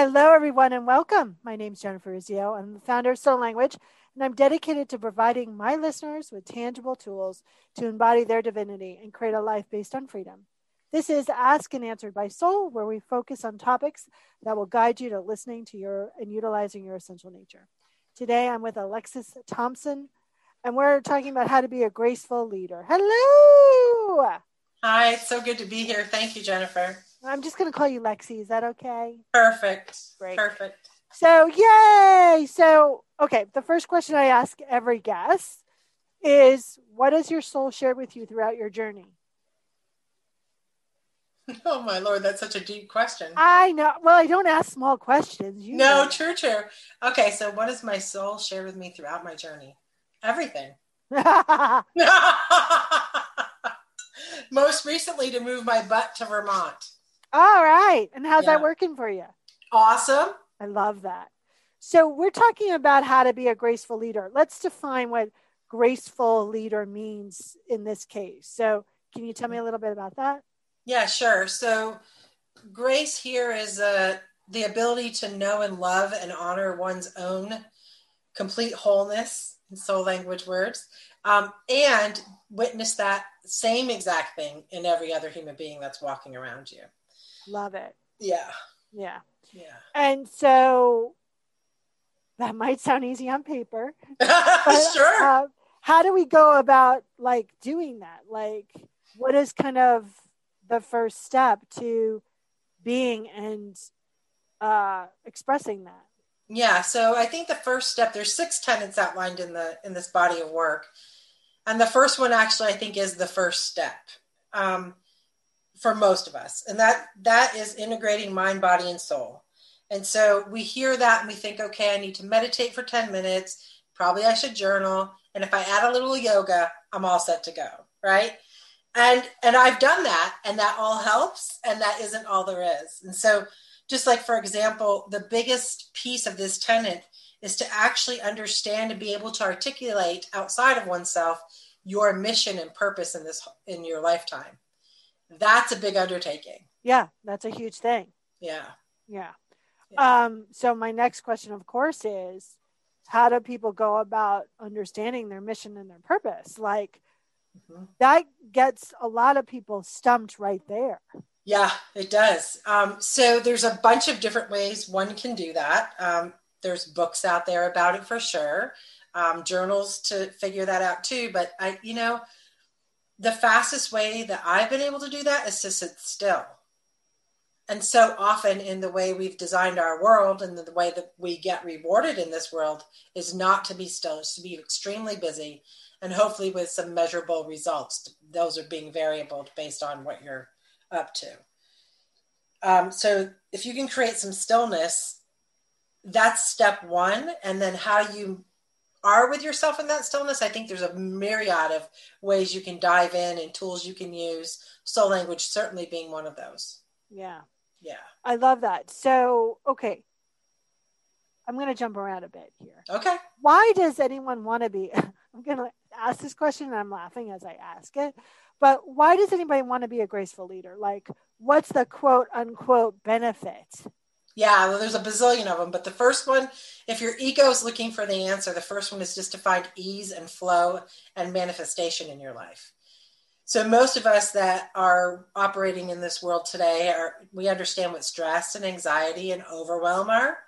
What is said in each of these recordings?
Hello, everyone, and welcome. My name is Jennifer Urezzio. I'm the founder of Soul Language, and I'm dedicated to providing my listeners with tangible tools to embody their divinity and create a life based on freedom. This is Asked and Answered by Soul, where we focus on topics that will guide you to listening to your and utilizing your essential nature. Today, I'm with Alexsys Thompson, and we're talking about how to be a graceful leader. Hello. Hi, it's so good to be here. Thank you, Jennifer. I'm just going to call you Lexi. Is that okay? Perfect. Great. Perfect. So, yay. So, okay, the first question I ask every guest is what has your soul shared with you throughout your journey? Oh my lord, that's such a deep question. I know. Well, I don't ask small questions. You no, know. true, true. Okay, so what has my soul shared with me throughout my journey? Everything. Most recently, to move my butt to Vermont. All right. And how's Yeah. that working for you? Awesome. I love that. So, we're talking about how to be a graceful leader. Let's define what graceful leader means in this case. So, can you tell me a little bit about that? Yeah, sure. So, grace here is uh, the ability to know and love and honor one's own complete wholeness in soul language words, um, and witness that same exact thing in every other human being that's walking around you. Love it. Yeah, Yeah. yeah. And so, that might sound easy on paper. But, sure. uh, how do we go about like doing that? Like, what is kind of the first step to being and uh, expressing that? Yeah, so I think the first step there's six tenets outlined in the in this body of work, and the first one actually I think is the first step um, for most of us, and that that is integrating mind, body, and soul. And so we hear that and we think, okay, I need to meditate for ten minutes. Probably I should journal, and if I add a little yoga, I'm all set to go, right? And and I've done that, and that all helps, and that isn't all there is. And so just like for example the biggest piece of this tenet is to actually understand and be able to articulate outside of oneself your mission and purpose in this in your lifetime that's a big undertaking Yeah, that's a huge thing. yeah Yeah. Yeah. Um, so my next question, of course, is how do people go about understanding their mission and their purpose? Like Mhm. that gets a lot of people stumped right there. yeah it does um, so there's a bunch of different ways one can do that um, there's books out there about it for sure um, journals to figure that out too but i you know the fastest way that i've been able to do that is to sit still. And so often in the way we've designed our world and the way that we get rewarded in this world is not to be still it's to be extremely busy and hopefully with some measurable results. Those are being variable based on what you're up to. Um, so if you can create some stillness that's step one. And then how you are with yourself in that stillness i think there's a myriad of ways you can dive in and tools you can use soul language certainly being one of those Yeah. yeah I love that. So, okay. I'm going to jump around a bit here. okay Why does anyone want to be? I'm going to ask this question and I'm laughing as I ask it. But why does anybody want to be a graceful leader? Like, what's the quote unquote benefit? Yeah, well, there's a bazillion of them, but the first one, if your ego is looking for the answer, the first one is just to find ease and flow and manifestation in your life. So most of us that are operating in this world today are we understand what stress and anxiety and overwhelm are.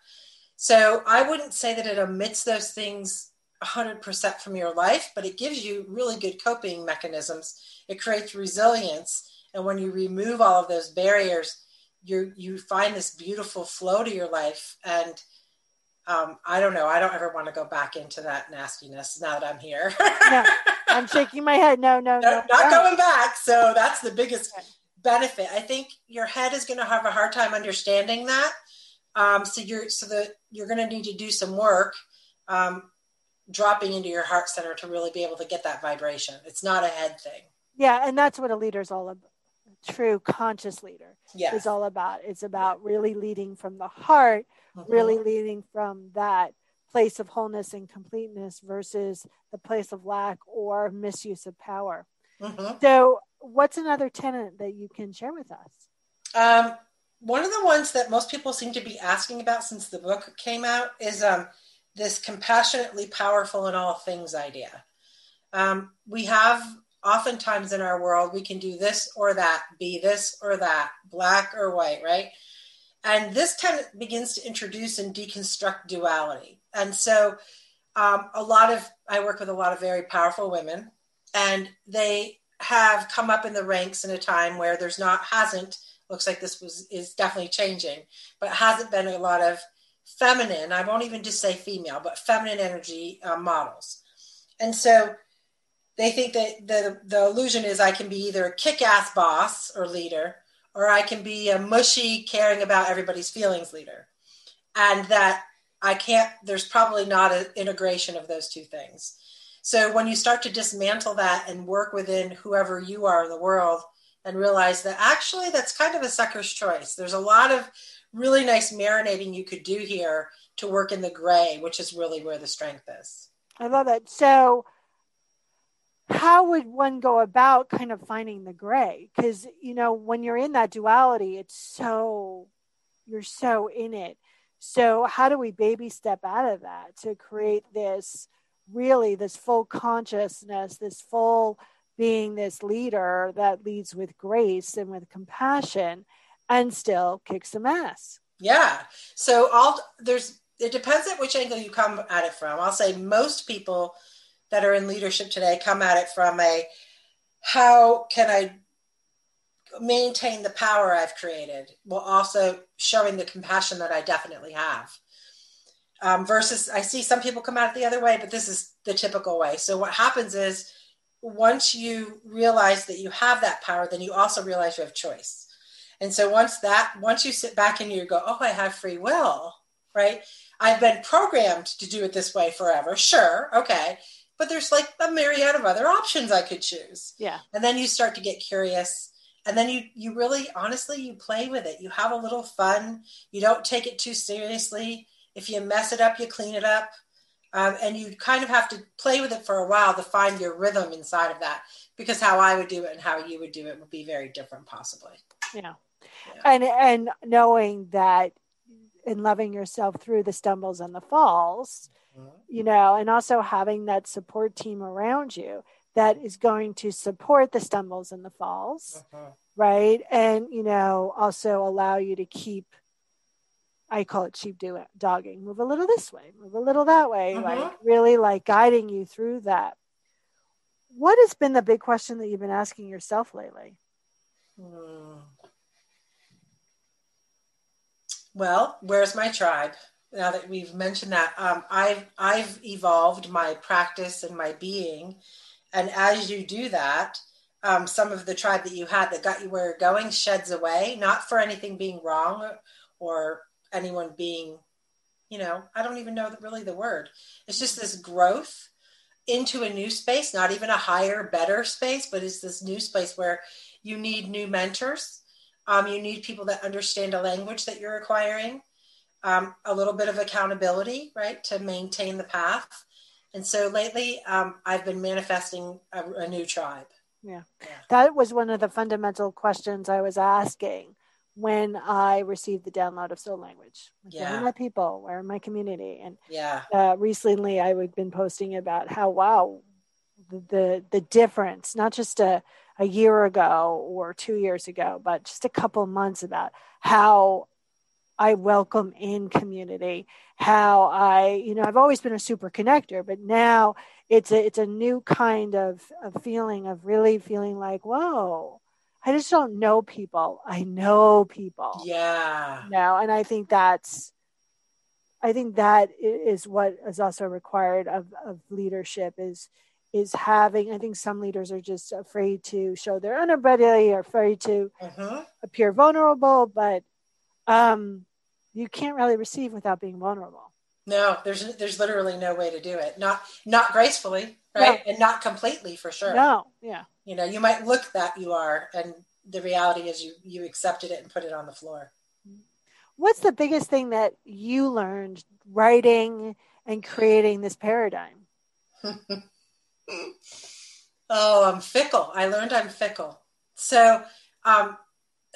So I wouldn't say that it omits those things 100% from your life, but it gives you really good coping mechanisms. It creates resilience, and when you remove all of those barriers, you you find this beautiful flow to your life and um, i don't know i don't ever want to go back into that nastiness now that i'm here No, I'm shaking my head. No, no, no. No, not no. going back so that's the biggest benefit i think your head is going to have a hard time understanding that um, so you're so that you're going to need to do some work um, dropping into your heart center to really be able to get that vibration it's not a head thing Yeah, and that's what a leader's all about. True conscious leader yeah is all about. It's about really leading from the heart, really leading from that place of wholeness and completeness versus the place of lack or misuse of power. Mhm. So, what's another tenet that you can share with us? Um, one of the ones that most people seem to be asking about since the book came out is um, this compassionately powerful in all things idea. Um, we have oftentimes in our world, we can do this or that, be this or that, black or white, right? And this kind of begins to introduce and deconstruct duality. And so, um, a lot of, I work with a lot of very powerful women, and they have come up in the ranks in a time where there's not, hasn't, looks like this was, is definitely changing, but hasn't been a lot of feminine, I won't even just say female, but feminine energy uh, models. And so, they think that the, the illusion is I can be either a kick ass boss or leader, or I can be a mushy, caring about everybody's feelings leader. And that I can't, there's probably not an integration of those two things. So when you start to dismantle that and work within whoever you are in the world and realize that actually that's kind of a sucker's choice. There's a lot of really nice marinating you could do here to work in the gray, which is really where the strength is. I love that. So how would one go about kind of finding the gray? Because you know when you're in that duality it's so you're so in it. So how do we baby step out of that to create this really this full consciousness this full being this leader that leads with grace and with compassion and still kicks some ass? Yeah. So all there's it depends at which angle you come at it from. I'll say most people that are in leadership today come at it from a how can I maintain the power I've created while also showing the compassion that I definitely have. Um, versus, I see some people come at it the other way, but this is the typical way. So, what happens is once you realize that you have that power, then you also realize you have choice. And so, once that, once you sit back and you go, oh, I have free will, right? I've been programmed to do it this way forever. Sure. Okay but there's like a myriad of other options I could choose. Yeah. And then you start to get curious and then you you really honestly you play with it. You have a little fun. You don't take it too seriously. If you mess it up, you clean it up. Um, and you kind of have to play with it for a while to find your rhythm inside of that because how I would do it and how you would do it would be very different possibly. Yeah. yeah. And and knowing that and loving yourself through the stumbles and the falls, you know, and also having that support team around you that is going to support the stumbles and the falls, uh-huh. right? And, you know, also allow you to keep, I call it sheep do- dogging, move a little this way, move a little that way, uh-huh. like really like guiding you through that. What has been the big question that you've been asking yourself lately? Hmm. Well, where's my tribe? Now that we've mentioned that, um, I've I've evolved my practice and my being, and as you do that, um, some of the tribe that you had that got you where you're going sheds away, not for anything being wrong or anyone being, you know, I don't even know really the word. It's just this growth into a new space, not even a higher, better space, but it's this new space where you need new mentors. Um, you need people that understand a language that you're acquiring um, a little bit of accountability, right, to maintain the path. And so lately, um, I've been manifesting a, a new tribe. Yeah. yeah. That was one of the fundamental questions I was asking when I received the download of soul language. yeah. Where are my people? Where are my community? And yeah. Uh, recently I've been posting about how, wow, the, the, the difference, not just a, a year ago or two years ago, but just a couple months about how I welcome in community, how I, you know, I've always been a super connector, but now it's a, it's a new kind of, of feeling of really feeling like, whoa, I just don't know people. I know people. Yeah. No, and I think that's, I think that is what is also required of, of leadership is, is having, I think some leaders are just afraid to show their underbelly or afraid to uh-huh. appear vulnerable, but um, you can't really receive without being vulnerable. No, there's there's literally no way to do it. Not not gracefully, right? No. And not completely for sure. No, yeah. You know, you might look that you are, and the reality is you you accepted it and put it on the floor. What's the biggest thing that you learned writing and creating this paradigm? oh, I'm fickle. I learned I'm fickle. So um,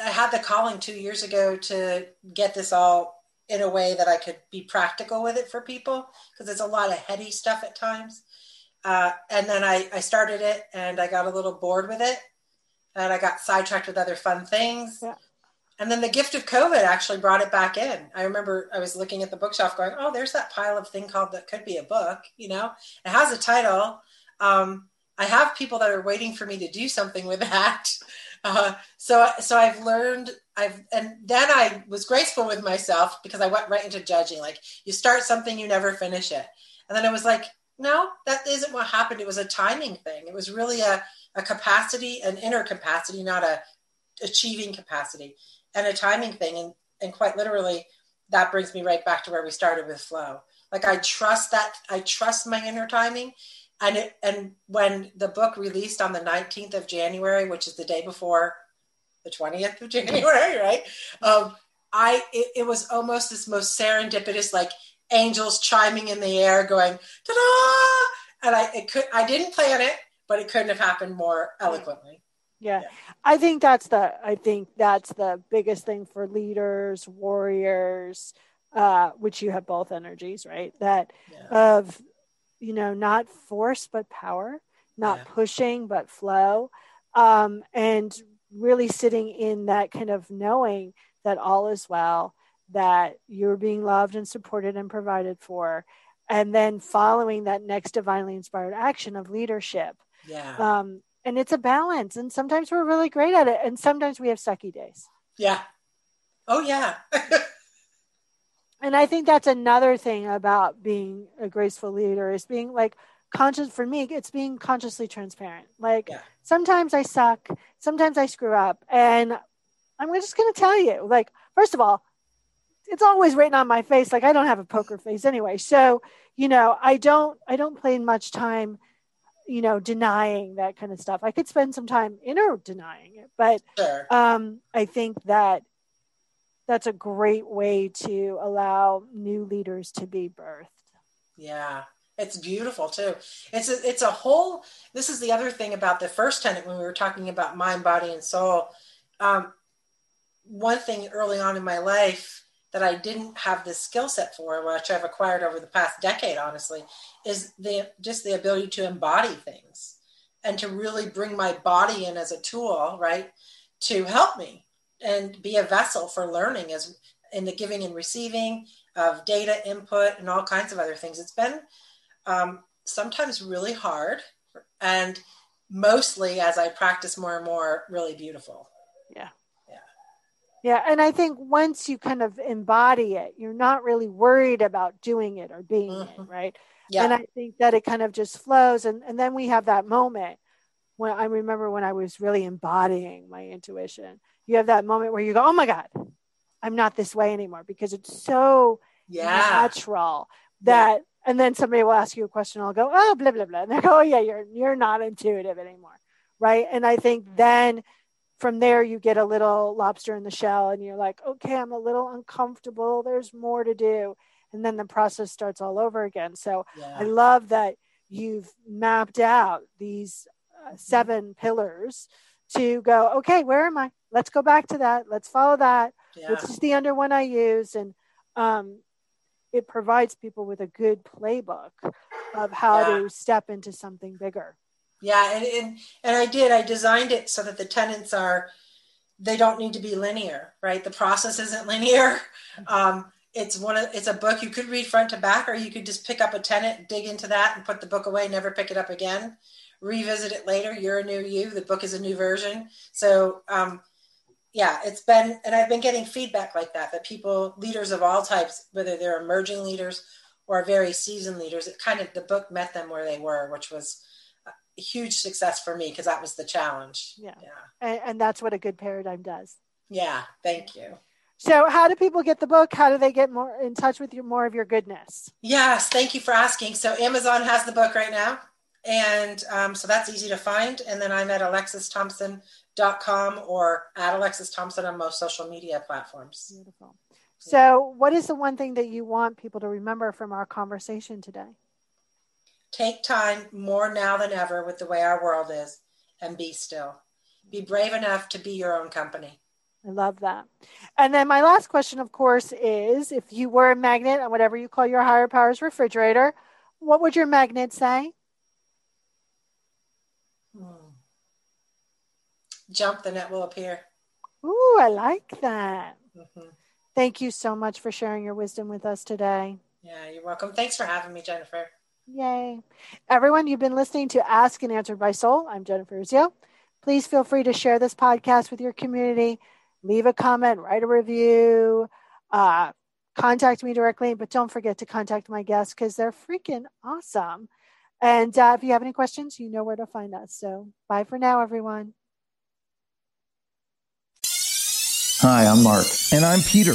I had the calling two years ago to get this all in a way that I could be practical with it for people because it's a lot of heady stuff at times. Uh, and then I, I started it and I got a little bored with it and I got sidetracked with other fun things. Yeah. And then the gift of COVID actually brought it back in. I remember I was looking at the bookshelf going, oh, there's that pile of thing called that could be a book, you know, it has a title. Um, I have people that are waiting for me to do something with that. Uh, so, so I've learned, I've, and then I was graceful with myself because I went right into judging. Like you start something, you never finish it. And then I was like, no, that isn't what happened. It was a timing thing. It was really a, a capacity, an inner capacity, not a achieving capacity and a timing thing. And, and quite literally, that brings me right back to where we started with flow. Like I trust that, I trust my inner timing. And it, and when the book released on the 19th of January, which is the day before the 20th of January, right? Um, I, it, it was almost this most serendipitous, like angels chiming in the air going, ta-da! And I, it could, I didn't plan it, but it couldn't have happened more eloquently. Yeah. yeah. I think that's the I think that's the biggest thing for leaders, warriors, uh, which you have both energies, right? That yeah. of you know, not force but power, not yeah. pushing but flow. Um, and really sitting in that kind of knowing that all is well, that you're being loved and supported and provided for, and then following that next divinely inspired action of leadership. Yeah. Um, and it's a balance and sometimes we're really great at it and sometimes we have sucky days yeah oh yeah and i think that's another thing about being a graceful leader is being like conscious for me it's being consciously transparent like yeah. sometimes i suck sometimes i screw up and i'm just going to tell you like first of all it's always written on my face like i don't have a poker face anyway so you know i don't i don't play much time you know denying that kind of stuff i could spend some time inner denying it but sure. um, i think that that's a great way to allow new leaders to be birthed. Yeah it's beautiful too. It's a, it's a whole this is the other thing about the first tenet when we were talking about mind body and soul. Um, one thing early on in my life that I didn't have the skill set for, which I've acquired over the past decade, honestly, is the just the ability to embody things and to really bring my body in as a tool, right, to help me and be a vessel for learning as in the giving and receiving of data input and all kinds of other things. It's been um, sometimes really hard and mostly as I practice more and more, really beautiful. Yeah. Yeah, Yeah. and I think once you kind of embody it, you're not really worried about doing it or being mm-hmm. it, right? Yeah. And I think that it kind of just flows and and then we have that moment when I remember when I was really embodying my intuition. You have that moment where you go, "Oh my god, I'm not this way anymore" because it's so yeah. natural that yeah. and then somebody will ask you a question, I'll go, "Oh, blah blah blah." And they go, "Oh yeah, you're you're not intuitive anymore." Right? And I think then from there you get a little lobster in the shell and you're like okay i'm a little uncomfortable there's more to do and then the process starts all over again so yeah. i love that you've mapped out these uh, seven pillars to go okay where am i let's go back to that let's follow that yeah. which is the under one i use and um, it provides people with a good playbook of how yeah. to step into something bigger yeah, and, and and I did. I designed it so that the tenets are they don't need to be linear, right? The process isn't linear. Um, it's one of it's a book you could read front to back, or you could just pick up a tenet dig into that, and put the book away, never pick it up again. Revisit it later. You're a new you. The book is a new version. So um, yeah, it's been, and I've been getting feedback like that. That people, leaders of all types, whether they're emerging leaders or very seasoned leaders, it kind of the book met them where they were, which was huge success for me because that was the challenge. Yeah. Yeah. And, and, that's what a good paradigm does. Yeah. Thank you. So, how do people get the book? How do they get more in touch with your more of your goodness? Yes, thank you for asking. So, Amazon has the book right now, and um, so that's easy to find. And then I'm at alexsysthompson.com or at Alexsys Thompson on most social media platforms. Beautiful. So, what is the one thing that you want people to remember from our conversation today? Take time more now than ever with the way our world is and be still. Be brave enough to be your own company. I love that. And then my last question, of course, is if you were a magnet on whatever you call your higher powers refrigerator, what would your magnet say? Hmm. Jump, the net will appear. Ooh, I like that. Mm-hmm. Thank you so much for sharing your wisdom with us today. Yeah, you're welcome. Thanks for having me, Jennifer. Yay. Everyone, you've been listening to Asked and Answered by Soul. I'm Jennifer Urezzio. Please feel free to share this podcast with your community. Leave a comment, write a review, uh, contact me directly, but don't forget to contact my guests because they're freaking awesome. And uh, if you have any questions, you know where to find us. So bye for now, everyone. Hi, I'm Mark. And I'm Peter.